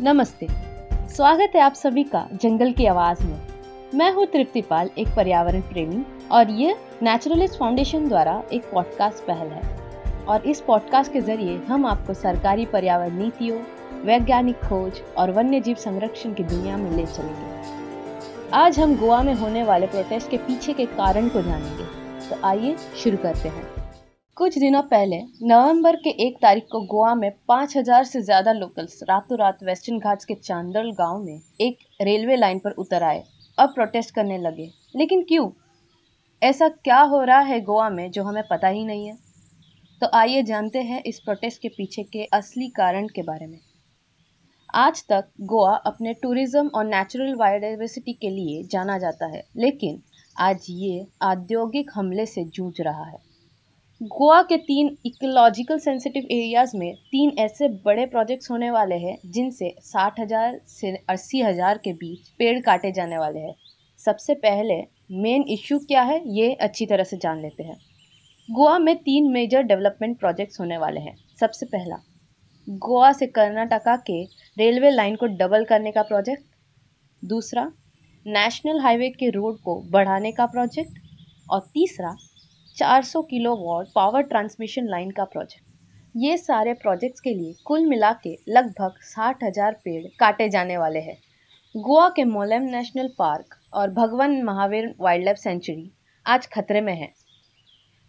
नमस्ते। स्वागत है आप सभी का जंगल की आवाज़ में। मैं हूँ तृप्ति पाल एक पर्यावरण प्रेमी, और ये नेचुरलिस्ट फाउंडेशन द्वारा एक पॉडकास्ट पहल है। और इस पॉडकास्ट के ज़रिए हम आपको सरकारी पर्यावरण नीतियों, वैज्ञानिक खोज और वन्य जीव संरक्षण की दुनिया में ले चलेंगे। आज हम गोवा में होने वाले प्रोटेस्ट के पीछे के कारण को जानेंगे। तो आइए शुरू करते हैं। कुछ दिनों पहले, नवंबर के एक तारीख को गोवा में 5000 से ज़्यादा लोकल्स रातों रात वेस्टर्न घाट्स के चांदल गाँव में एक रेलवे लाइन पर उतर आए और प्रोटेस्ट करने लगे। लेकिन क्यों? ऐसा क्या हो रहा है गोवा में जो हमें पता ही नहीं है? तो आइए जानते हैं इस प्रोटेस्ट के पीछे के असली कारण के बारे में। आज तक गोवा अपने टूरिज़्म और नेचुरल बायोडाइवर्सिटी के लिए जाना जाता है, लेकिन आज ये औद्योगिक हमले से जूझ रहा है। गोवा के तीन इकोलॉजिकल सेंसिटिव एरियाज़ में तीन ऐसे बड़े प्रोजेक्ट्स होने वाले हैं, जिनसे साठ हज़ार से अस्सी हज़ार के बीच पेड़ काटे जाने वाले हैं। सबसे पहले मेन इश्यू क्या है, ये अच्छी तरह से जान लेते हैं। गोवा में तीन मेजर डेवलपमेंट प्रोजेक्ट्स होने वाले हैं। सबसे पहला, गोवा से कर्नाटका के रेलवे लाइन को डबल करने का प्रोजेक्ट। दूसरा, नेशनल हाईवे के रोड को बढ़ाने का प्रोजेक्ट। और तीसरा 400 किलोवाट पावर ट्रांसमिशन लाइन का प्रोजेक्ट। ये सारे प्रोजेक्ट्स के लिए कुल मिला के लगभग साठ हज़ार पेड़ काटे जाने वाले हैं। गोवा के मोलेम नेशनल पार्क और भगवान महावीर वाइल्ड लाइफ सेंचुरी आज खतरे में है।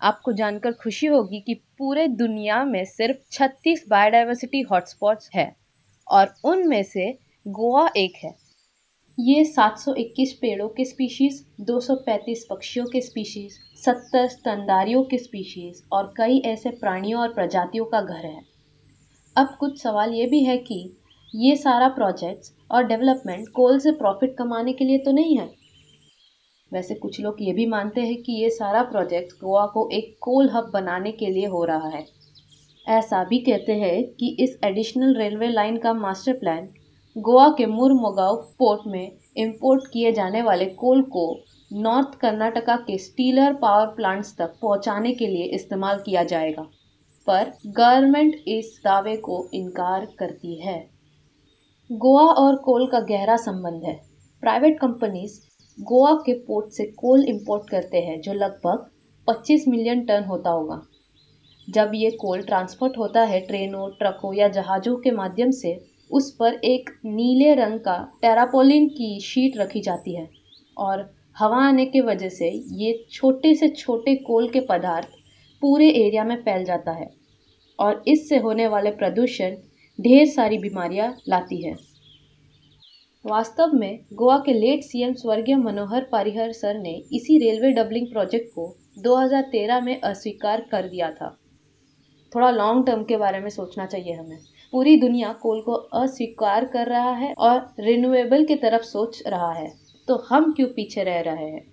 आपको जानकर खुशी होगी कि पूरे दुनिया में सिर्फ़ 36 बायोडाइवर्सिटी हॉटस्पॉट्स है और उनमें से गोवा एक है। ये 721 पेड़ों के स्पीशीज़ 235 पक्षियों के स्पीशीज़ 70 स्तनधारियों के स्पीशीज़ और कई ऐसे प्राणियों और प्रजातियों का घर है। अब कुछ सवाल ये भी है कि ये सारा प्रोजेक्ट्स और डेवलपमेंट कोल से प्रॉफिट कमाने के लिए तो नहीं है? वैसे कुछ लोग ये भी मानते हैं कि ये सारा प्रोजेक्ट गोवा को एक कोल हब बनाने के लिए हो रहा है। ऐसा भी कहते हैं कि इस एडिशनल रेलवे लाइन का मास्टर प्लान गोवा के मुरमुगांव पोर्ट में इंपोर्ट किए जाने वाले कोल को नॉर्थ कर्नाटका के स्टीलर पावर प्लांट्स तक पहुँचाने के लिए इस्तेमाल किया जाएगा, पर गवर्नमेंट इस दावे को इनकार करती है। गोवा और कोल का गहरा संबंध है। प्राइवेट कंपनीज़ गोवा के पोर्ट से कोल इंपोर्ट करते हैं, जो लगभग 25 मिलियन टन होता होगा। जब ये कोल ट्रांसपोर्ट होता है, ट्रेनों, ट्रकों या जहाज़ों के माध्यम से उस पर एक नीले रंग का टेरापोलिन की शीट रखी जाती है और हवा आने की वजह से ये छोटे से छोटे कोल के पदार्थ पूरे एरिया में फैल जाता है और इससे होने वाले प्रदूषण ढेर सारी बीमारियाँ लाती है। वास्तव में गोवा के लेट सीएम स्वर्गीय मनोहर पारिहर सर ने इसी रेलवे डबलिंग प्रोजेक्ट को 2013 में अस्वीकार कर दिया था। थोड़ा लॉन्ग टर्म के बारे में सोचना चाहिए हमें। पूरी दुनिया कोल को अस्वीकार कर रहा है और रिन्यूएबल की तरफ़ सोच रहा है। तो हम क्यों पीछे रह रहे हैं?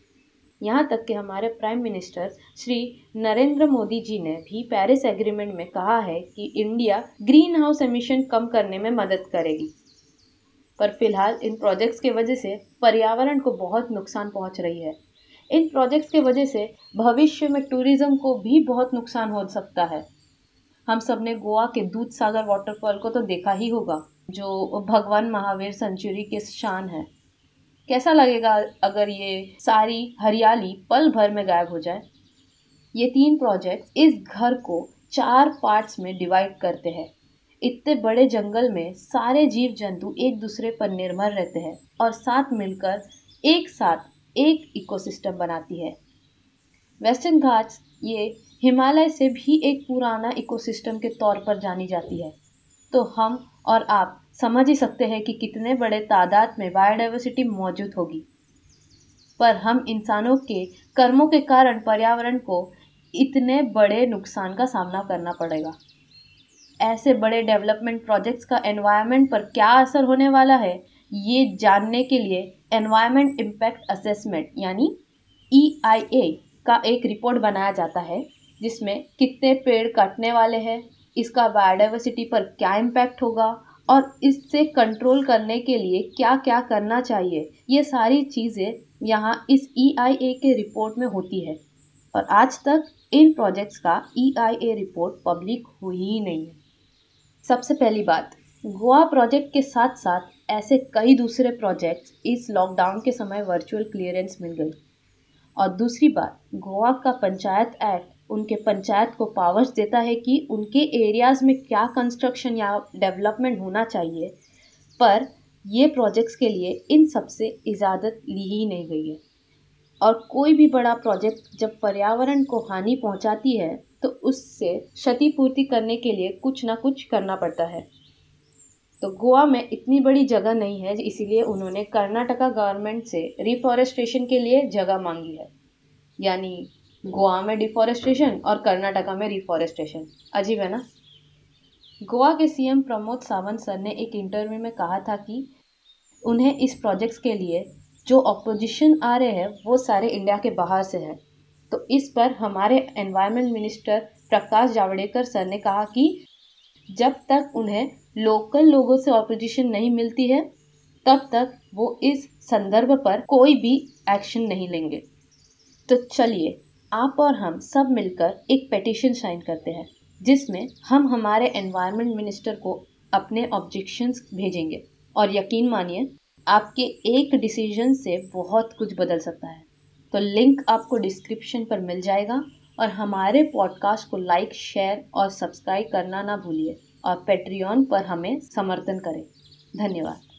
यहाँ तक कि हमारे प्राइम मिनिस्टर श्री नरेंद्र मोदी जी ने भी पेरिस एग्रीमेंट में कहा है कि इंडिया ग्रीन हाउस एमिशन कम करने में मदद करेगी। पर फ़िलहाल इन प्रोजेक्ट्स के वजह से पर्यावरण को बहुत नुकसान पहुँच रही है। इन प्रोजेक्ट्स के वजह से भविष्य में टूरिज़्म को भी बहुत नुकसान हो सकता है। हम सबने गोवा के दूध सागर वाटरफॉल को तो देखा ही होगा, जो भगवान महावीर सेंचुरी के शान है। कैसा लगेगा अगर ये सारी हरियाली पल भर में गायब हो जाए? ये तीन प्रोजेक्ट इस घर को चार पार्ट्स में डिवाइड करते हैं। इतने बड़े जंगल में सारे जीव जंतु एक दूसरे पर निर्भर रहते हैं और साथ मिलकर एक साथ एक इकोसिस्टम बनाती है। वेस्टर्न घाट्स ये हिमालय से भी एक पुराना इकोसिस्टम के तौर पर जानी जाती है। तो हम और आप समझ ही सकते हैं कि कितने बड़े तादाद में बायोडाइवर्सिटी मौजूद होगी। पर हम इंसानों के कर्मों के कारण पर्यावरण को इतने बड़े नुकसान का सामना करना पड़ेगा। ऐसे बड़े डेवलपमेंट प्रोजेक्ट्स का एनवायरनमेंट पर क्या असर होने वाला है, ये जानने के लिए एनवायरनमेंट इम्पैक्ट असेसमेंट यानी ई e का एक रिपोर्ट बनाया जाता है, जिसमें कितने पेड़ कटने वाले हैं, इसका बायोडाइवर्सिटी पर क्या इम्पैक्ट होगा, और इससे कंट्रोल करने के लिए क्या क्या करना चाहिए, ये सारी चीज़ें यहाँ इस ई e के रिपोर्ट में होती है। और आज तक इन प्रोजेक्ट्स का ई e रिपोर्ट पब्लिक हुई ही नहीं है। सबसे पहली बात, गोवा प्रोजेक्ट के साथ साथ ऐसे कई दूसरे प्रोजेक्ट्स इस लॉकडाउन के समय वर्चुअल क्लियरेंस मिल गई। और दूसरी बात, गोवा का पंचायत एक्ट उनके पंचायत को पावर्स देता है कि उनके एरियाज़ में क्या कंस्ट्रक्शन या डेवलपमेंट होना चाहिए, पर ये प्रोजेक्ट्स के लिए इन सबसे इजाज़त ली ही नहीं गई है। और कोई भी बड़ा प्रोजेक्ट जब पर्यावरण को हानि पहुंचाती है तो उससे क्षतिपूर्ति करने के लिए कुछ ना कुछ करना पड़ता है। तो गोवा में इतनी बड़ी जगह नहीं है, इसीलिए उन्होंने कर्नाटका गवर्नमेंट से रिफॉरेस्टेशन के लिए जगह मांगी है। यानी गोवा में डिफॉरेस्टेशन और कर्नाटका में रिफॉरेस्टेशन अजीब है ना? गोवा के सीएम प्रमोद सावंत सर ने एक इंटरव्यू में कहा था कि उन्हें इस प्रोजेक्ट्स के लिए जो अपोजिशन आ रहे हैं, वो सारे इंडिया के बाहर से हैं। तो इस पर हमारे environment minister Prakash Javadekar sir ने कहा कि जब तक उन्हें लोकल लोगों से ऑपोजिशन नहीं मिलती है, तब तक वो इस संदर्भ पर कोई भी एक्शन नहीं लेंगे। तो चलिए, आप और हम सब मिलकर एक पेटिशन साइन करते हैं, जिसमें हम हमारे एनवायरनमेंट मिनिस्टर को अपने ऑब्जेक्शंस भेजेंगे। और यकीन मानिए, आपके एक डिसीज़न से बहुत कुछ बदल सकता है। तो लिंक आपको डिस्क्रिप्शन पर मिल जाएगा। और हमारे पॉडकास्ट को लाइक शेयर और सब्सक्राइब करना ना भूलिए और पेट्रियन पर हमें समर्थन करें। धन्यवाद।